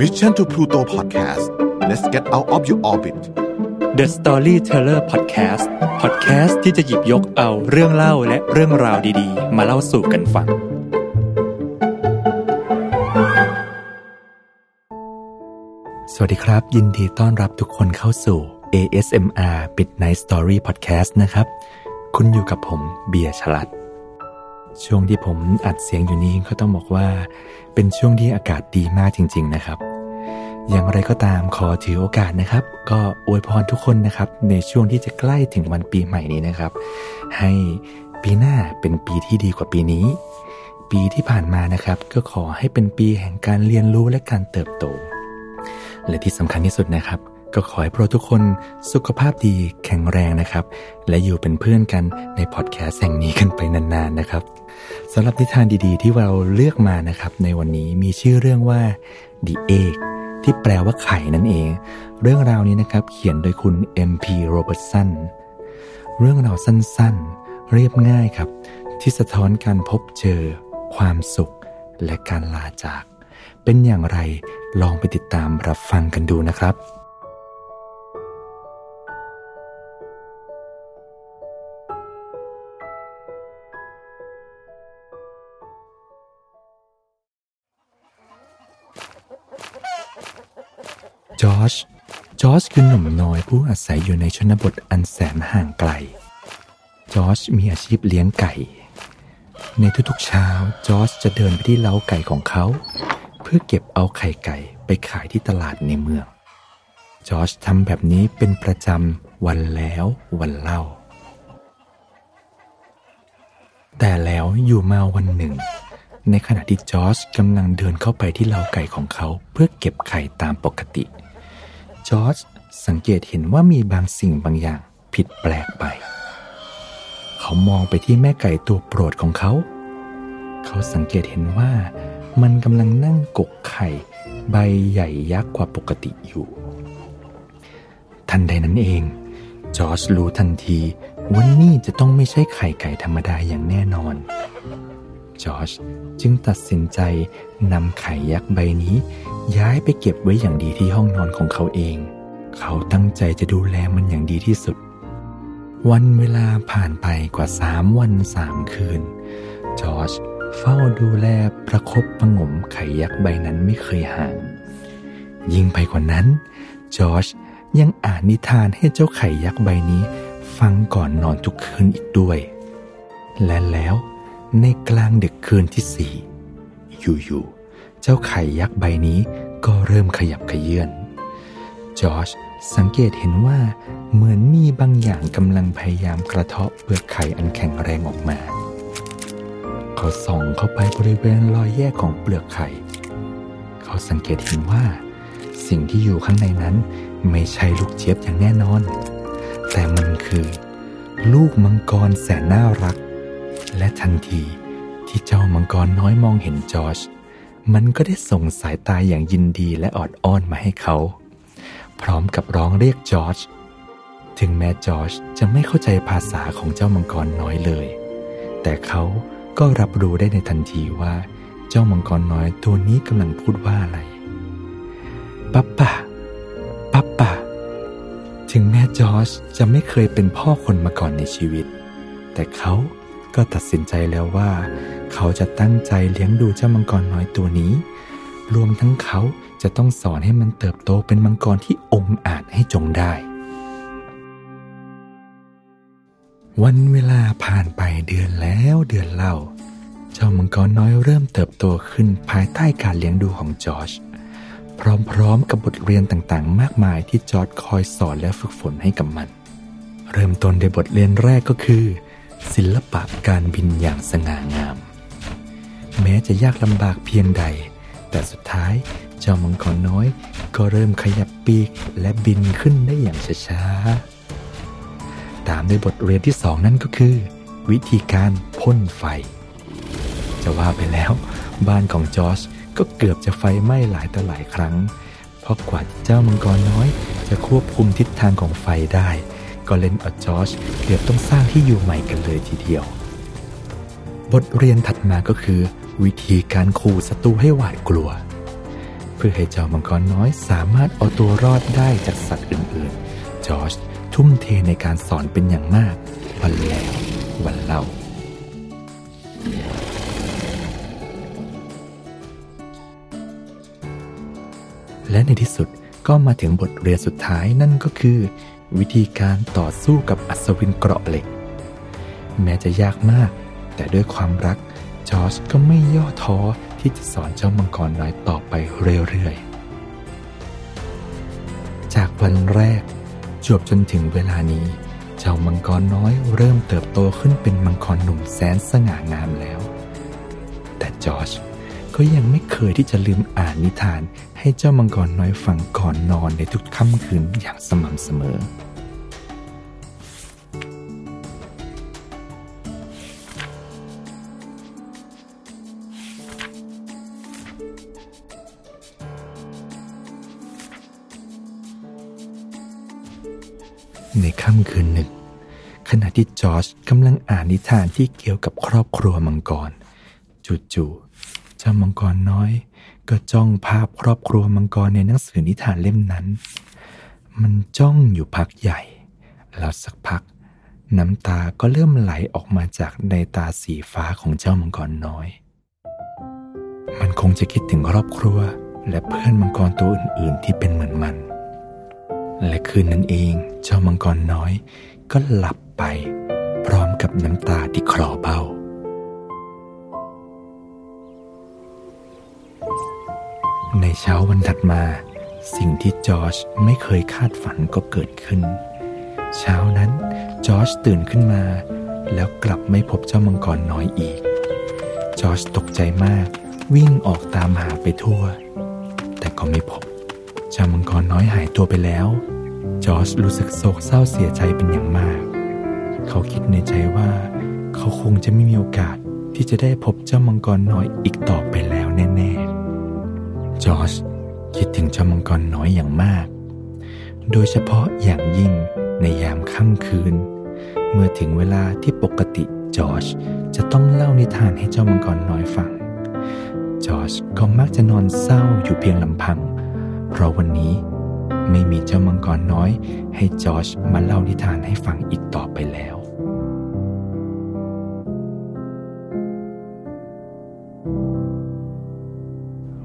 Mission to Pluto Podcast let's get out of your orbit The Storyteller Podcast Podcast ที่จะหยิบยกเอาเรื่องเล่าและเรื่องราวดีๆ มาเล่าสู่กันฟัง สวัสดีครับ ยินดีต้อนรับทุกคนเข้าสู่ ASMR Midnight Story Podcast นะครับ คุณอยู่กับผมเบียร์ฉลัดช่วงที่ผมอัดเสียงอยู่นี้ก็ต้องบอกว่า เป็นช่วงที่อากาศดีมากจริง ๆ นะครับ อย่างไรก็ตามขอถือโอกาสนะครับ ก็อวยพรทุกคนนะครับ ในช่วงที่จะใกล้ถึงวันปีใหม่นี้นะครับ ให้ปีหน้าเป็นปีที่ดีกว่าปีนี้ ปีที่ผ่านมานะครับ ก็ขอให้เป็นปีแห่งการเรียนรู้และการเติบโต และที่สำคัญที่สุดนะครับ ก็ขอให้พวกเรทุกคนสุขภาพดีแข็งแรงนะครับ และอยู่เป็นเพื่อนกันในพอดแคสต์แห่งนี้กันไปนานๆนะครับสำหรับนิทานดีๆ ที่เราเลือกมานะครับ ในวันนี้มีชื่อเรื่องว่า The Egg ที่แปลว่าไข่นั่นเอง เรื่องราวนี้นะครับเขียนโดยคุณ M.P. Robertson เรื่องราวสั้นๆ เรียบง่ายครับ ที่สะท้อนการพบเจอ ความสุข และการลาจาก เป็นอย่างไรลองไปติดตามรับฟังกันดูนะครับ อร์จคือหนุ่มน้อยผู้อาศัยอยู่ในชนบทอันแสนห่างไกล จอร์จมีอาชีพเลี้ยงไก่ ในทุกๆเช้า จอร์จจะเดินไปที่เล้าไก่ของเขา เพื่อเก็บเอาไข่ไก่ไปขายที่ตลาดในเมือง จอร์จทำแบบนี้เป็นประจำวันแล้ววันเล่า แต่แล้วอยู่มาวันหนึ่ง ในขณะที่จอร์จกำลังเดินเข้าไปที่เล้าไก่ของเขาเพื่อเก็บไข่ตามปกติ จอร์จสังเกตเห็นว่ามีบางสิ่งบางอย่างผิดแปลกไป เขามองไปที่แม่ไก่ตัวโปรดของเขา เขาสังเกตเห็นว่ามันกำลังนั่งกกไข่ใบใหญ่ยักษ์กว่าปกติอยู่ ทันใดนั้นเอง จอร์จรู้ทันทีว่านี่จะต้องไม่ใช่ไข่ไก่ธรรมดาอย่างแน่นอน จอร์จจึงตัดสินใจนำไข่ยักษ์ใบนี้ ย้ายไปเก็บไว้อย่างดีที่ห้องนอนของเขาเอง เขาตั้งใจจะดูแลมันอย่างดีที่สุด วันเวลาผ่านไปกว่าสามวันสามคืน จอร์จเฝ้าดูแลประคบประงมไข่ยักษ์ใบนั้นไม่เคยห่าง ยิ่งไปกว่านั้น จอร์จยังอ่านนิทานให้เจ้าไข่ยักษ์ใบนี้ ฟังก่อนนอนทุกคืนอีกด้วย และแล้ว ในกลางดึกคืนที่สี่อยู่ๆ เจ้าไข่ยักษ์ใบนี้ก็เริ่มขยับขยื่นจอร์จสังเกตเห็นว่าเหมือนมีบางอย่างกำลังพยายามกระเทาะเปลือกไข่อันแข็งแรงออกมา เขาส่องเข้าไปบริเวณรอยแยกของเปลือกไข่ เขาสังเกตเห็นว่า สิ่งที่อยู่ข้างในนั้นไม่ใช่ลูกเจี๊ยบอย่างแน่นอน แต่มันคือ ลูกมังกรแสนน่ารัก และทันทีที่เจ้ามังกรน้อยมองเห็นจอร์จมันก็ได้ส่งสายตายอย่างยินดีและออดอ้อนมาให้เขา พร้อมกับร้องเรียกจอร์จถึงแม้จอร์จจะไม่เข้าใจภาษาของเจ้ามังกรน้อยเลย แต่เขาก็รับรู้ได้ในทันทีว่า เจ้ามังกรน้อยตัวนี้กำลังพูดว่าอะไรปั๊ปปะปั๊ปปะถึงแม้จอร์จจะไม่เคยเป็นพ่อคนมาก่อนในชีวิต แต่เขา ก็ตัดสินใจแล้วว่า เขาจะตั้งใจเลี้ยงดูเจ้ามังกรน้อยตัวนี้ รวมทั้งเขาจะต้องสอนให้มันเติบโตเป็นมังกรที่องอาจให้จงได้ วันเวลาผ่านไปเดือนแล้วเดือนเล่า เจ้ามังกรน้อยเริ่มเติบโตขึ้นภายใต้การเลี้ยงดูของจอร์จพร้อมๆกับบทเรียนต่างๆ มากมายที่จอร์จคอยสอนและฝึกฝนให้กับมัน เริ่มต้นในบทเรียนแรกก็คือ ศิลปะการบินอย่างสง่างาม แม้จะยากลำบากเพียงใด แต่สุดท้ายเจ้ามังกรน้อย ก็เริ่มขยับปีกและบินขึ้นได้อย่างช้าๆ ตามด้วยบทเรียนที่สองนั่นก็คือ วิธีการพ่นไฟ จะว่าไปแล้ว บ้านของจอร์จก็เกือบจะไฟไหม้หลายต่อหลายครั้ง เพราะกว่าเจ้ามังกรน้อยจะควบคุมทิศทางของไฟได้ ก็เล่นเอจอร์จเกือบต้องสร้างที่อยู่ใหม่กันเลยทีเดียว บทเรียนถัดมาก็คือ วิธีการขู่ศัตรูให้หวาดกลัว เพื่อให้เจ้ามังกรน้อยสามารถเอาตัวรอดได้จากสัตว์อื่นๆ จอร์จทุ่มเทในการสอนเป็นอย่างมาก วันแล้ววันเล่าและในที่สุดก็มาถึงบทเรียนสุดท้ายนั่นก็คือ วิธีการต่อสู้กับอัศวินเกราะเหล็ก แม้จะยากมาก แต่ด้วยความรักจอร์จก็ไม่ย่อท้อที่จะสอนเจ้ามังกรน้อยต่อไปเรื่อยๆ จากวันแรกจวบจนถึงเวลานี้ เจ้ามังกรน้อยเริ่มเติบโตขึ้นเป็นมังกรหนุ่มแสนสง่างามแล้ว แต่จอร์จ ก็ยังไม่เคยที่จะลืมอ่านนิทาน ให้เจ้ามังกรน้อยฟังก่อนนอนในทุกค่ำคืนอย่างสม่ำเสมอ ในค่ำคืนหนึ่งขณะที่จอร์จกำลังอ่านนิทานที่เกี่ยวกับครอบครัวมังกร จู่ๆ เจ้ามังกรน้อย ก็จ้องภาพครอบครัวมังกรในหนังสือนิทานเล่มนั้น มันจ้องอยู่พักใหญ่ แล้วสักพัก น้ำตาก็เริ่มไหลออกมาจากในตาสีฟ้าของเจ้ามังกรน้อย มันคงจะคิดถึงครอบครัวและเพื่อนมังกรตัวอื่นๆที่เป็นเหมือนมัน และคืนนั้นเองเจ้ามังกรน้อย ก็หลับไป พร้อมกับน้ำตาที่คลอเบ้า ในเช้าวันถัดมา สิ่งที่จอร์จไม่เคยคาดฝันก็เกิดขึ้น เช้านั้นจอร์จตื่นขึ้นมา แล้วกลับไม่พบเจ้ามังกรน้อยอีก จอร์จตกใจมาก วิ่งออกตามหาไปทั่ว แต่ก็ไม่พบ เจ้ามังกรน้อยหายตัวไปแล้ว จอร์จรู้สึกโศกเศร้าเสียใจเป็นอย่างมาก เขาคิดในใจว่า เขาคงจะไม่มีโอกาสที่จะได้พบเจ้ามังกรน้อยอีกต่อไปแล้วแน่ ๆ จอร์จคิดถึงเจ้ามังกรน้อยอย่างมาก โดยเฉพาะอย่างยิ่งในยามค่ำคืน เมื่อถึงเวลาที่ปกติจอร์จจะต้องเล่านิทานให้เจ้ามังกรน้อยฟัง จอร์จก็มักจะนอนเศร้าอยู่เพียงลำพัง เพราะวันนี้ไม่มีเจ้ามังกรน้อย ให้จอร์จมาเล่านิทานให้ฟังอีกต่อไปแล้ว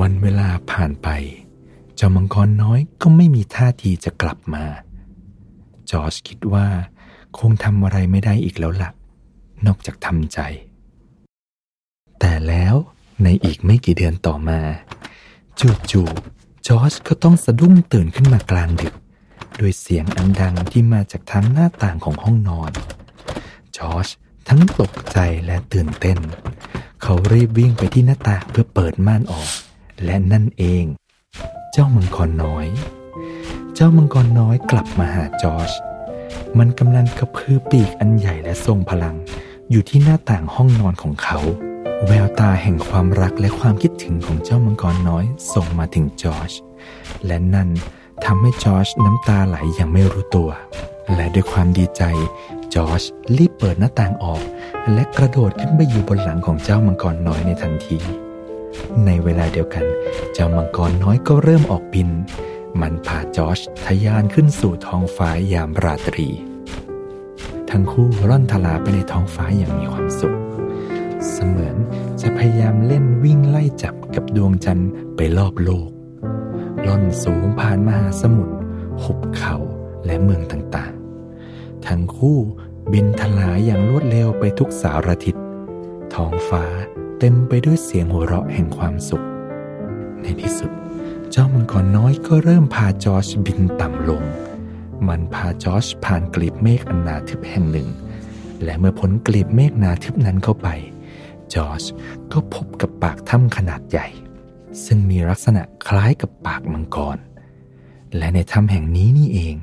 วันเวลาผ่านไป เจ้ามังกรน้อยก็ไม่มีท่าทีจะกลับมา จอร์จคิดว่า คงทำอะไรไม่ได้อีกแล้วละ่ะ นอกจากทำใจ แต่แล้วในอีกไม่กี่เดือนต่อมาจู่ๆจอร์จก็ต้องสะดุ้งตื่นขึ้นมากลางดึกด้วยเสียงอันดังที่มาจากทางหน้าต่างของห้องนอน จอร์จทั้งตกใจและตื่นเต้น เขารีบวิ่งไปที่หน้าต่างเพื่อเปิดม่านออก และนั่นเอง เจ้ามังกรน้อย เจ้ามังกรน้อยกลับมาหาจอร์จมันกำลังกระพือปีกอันใหญ่และทรงพลัง อยู่ที่หน้าต่างห้องนอนของเขา แววตาแห่งความรักและความคิดถึงของเจ้ามังกรน้อยส่งมาถึงจอร์จและนั่นทำให้จอร์จน้ำตาไหลอย่างไม่รู้ตัว และด้วยความดีใจจอร์จรีบเปิดหน้าต่างออก และกระโดดขึ้นไปอยู่บนหลังของเจ้ามังกรน้อยในทันที ในเวลาเดียวกัน เจ้ามังกรน้อยก็เริ่มออกบิน มันพาจอร์จทะยานขึ้นสู่ท้องฟ้ายามราตรี ทั้งคู่ร่อนทลาไปในท้องฟ้าอย่างมีความสุข เสมือนจะพยายามเล่นวิ่งไล่จับกับดวงจันทร์ไปรอบโลก ล่อนสูงผ่านมหาสมุทรหุบเขาและเมืองต่างๆ ทั้งคู่บินทลายอย่างรวดเร็วไปทุกสารทิศท้องฟ้า เต็มไปด้วยเสียงหัวเราะแห่งความสุข ในที่สุด เจ้ามังกรน้อยก็เริ่มพาจอร์จบินต่ำลง มันพาจอร์จผ่านกลีบเมฆอันหนาทึบแห่งหนึ่ง และเมื่อพ้นกลีบเมฆหนาทึบนั้นเข้าไป จอร์จก็พบกับปากถ้ำขนาดใหญ่ ซึ่งมีลักษณะคล้ายกับปากมังกร และในถ้ำแห่งนี้นี่เอง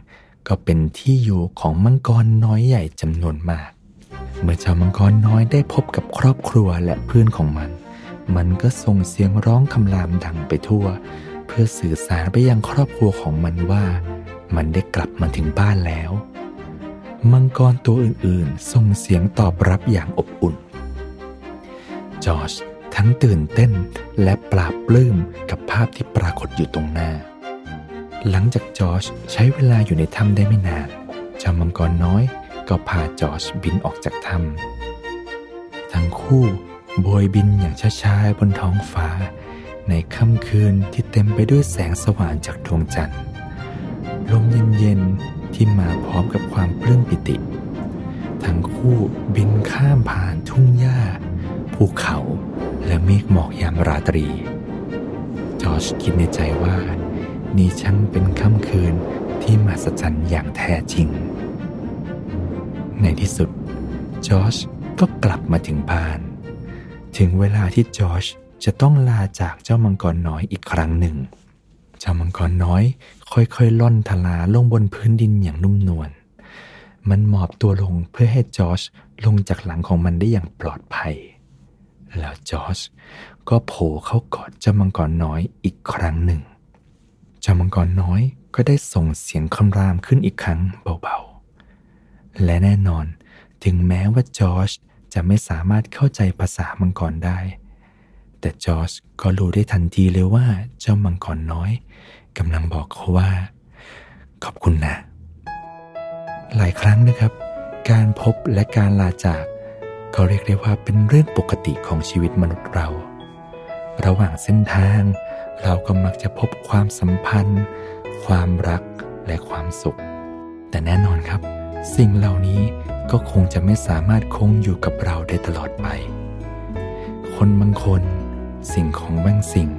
ก็เป็นที่อยู่ของมังกรน้อยใหญ่จำนวนมาก เมื่อเจ้ามังกรน้อยได้พบกับครอบครัวและเพื่อนของมัน มันก็ส่งเสียงร้องคำรามดังไปทั่ว เพื่อสื่อสารไปยังครอบครัวของมันว่า มันได้กลับมาถึงบ้านแล้ว มังกรตัวอื่นๆ ส่งเสียงตอบรับอย่างอบอุ่น จอร์จทั้งตื่นเต้นและปราบปลื้มกับภาพที่ปรากฏอยู่ตรงหน้า หลังจากจอชใช้เวลาอยู่ในถ้ำได้ไม่นานเจ้ามังกรน้อย ก็พาจอชบินออกจากถ้ำทั้งคู่โบยบินอย่างช้าๆบนท้องฟ้า ในค่ำคืนที่เต็มไปด้วยแสงสว่างจากดวงจันทร์ ลมเย็นๆที่มาพร้อมกับความปลื้มปิติ ทั้งคู่บินข้ามผ่านทุ่งหญ้า ภูเขาและเมฆหมอกยามราตรี จอชคิดในใจว่า นี่ช่างเป็นค่ำคืนที่มหัศจรรย์อย่างแท้จริง ในที่สุดจอชก็กลับมาถึงบ้าน ถึงเวลาที่จอชจะต้องลาจากเจ้ามังกรน้อยอีกครั้งหนึ่ง เจ้ามังกรน้อย ค่อยๆ ล่อนทลาลงบนพื้นดินอย่างนุ่มนวล มันหมอบตัวลงเพื่อให้จอชลงจากหลังของมันได้อย่างปลอดภัย แล้วจอชก็โผล่เข้ากอดเจ้ามังกรน้อยอีกครั้งหนึ่ง เจ้ามังกรน้อยก็ได้ส่งเสียงคำรามขึ้นอีกครั้งเบาๆ และแน่นอน ถึงแม้ว่าจอชจะไม่สามารถเข้าใจภาษามังกรได้ แต่จอชก็รู้ได้ทันทีเลยว่าเจ้ามังกรน้อยกำลังบอกเขาว่า ขอบคุณนะ หลายครั้งนะครับ การพบและการลาจากก็เรียกได้ว่าเป็นเรื่องปกติของชีวิตมนุษย์เรา ระหว่างเส้นทาง เราก็มักจะพบความสัมพันธ์ ความรักและความสุข แต่แน่นอนครับ สิ่งเหล่านี้ก็คงจะไม่สามารถคงอยู่กับเราได้ตลอดไป คนบางคน สิ่งของบางสิ่ง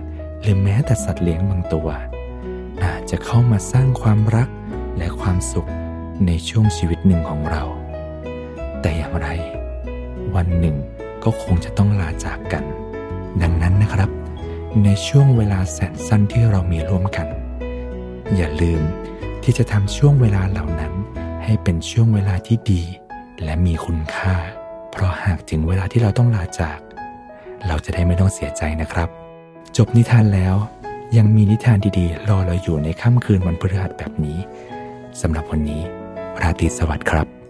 หรือแม้แต่สัตว์เลี้ยงบางตัว อาจจะเข้ามาสร้างความรักและความสุขในช่วงชีวิตหนึ่งของเรา แต่อย่างไร วันหนึ่งก็คงจะต้องลาจากกัน ดังนั้นนะครับ ในช่วงเวลาแสนสั้นที่เรามีร่วมกัน อย่าลืมที่จะทำช่วงเวลาเหล่านั้น ให้เป็นช่วงเวลาที่ดี และมีคุณค่า เพราะหากถึงเวลาที่เราต้องลาจาก เราจะได้ไม่ต้องเสียใจนะครับ จบนิทานแล้ว ยังมีนิทานดีๆ รอเราอยู่ในค่ำคืนวันพฤหัสแบบนี้สำหรับวันนี้ ราตรีสวัสดิ์ครับ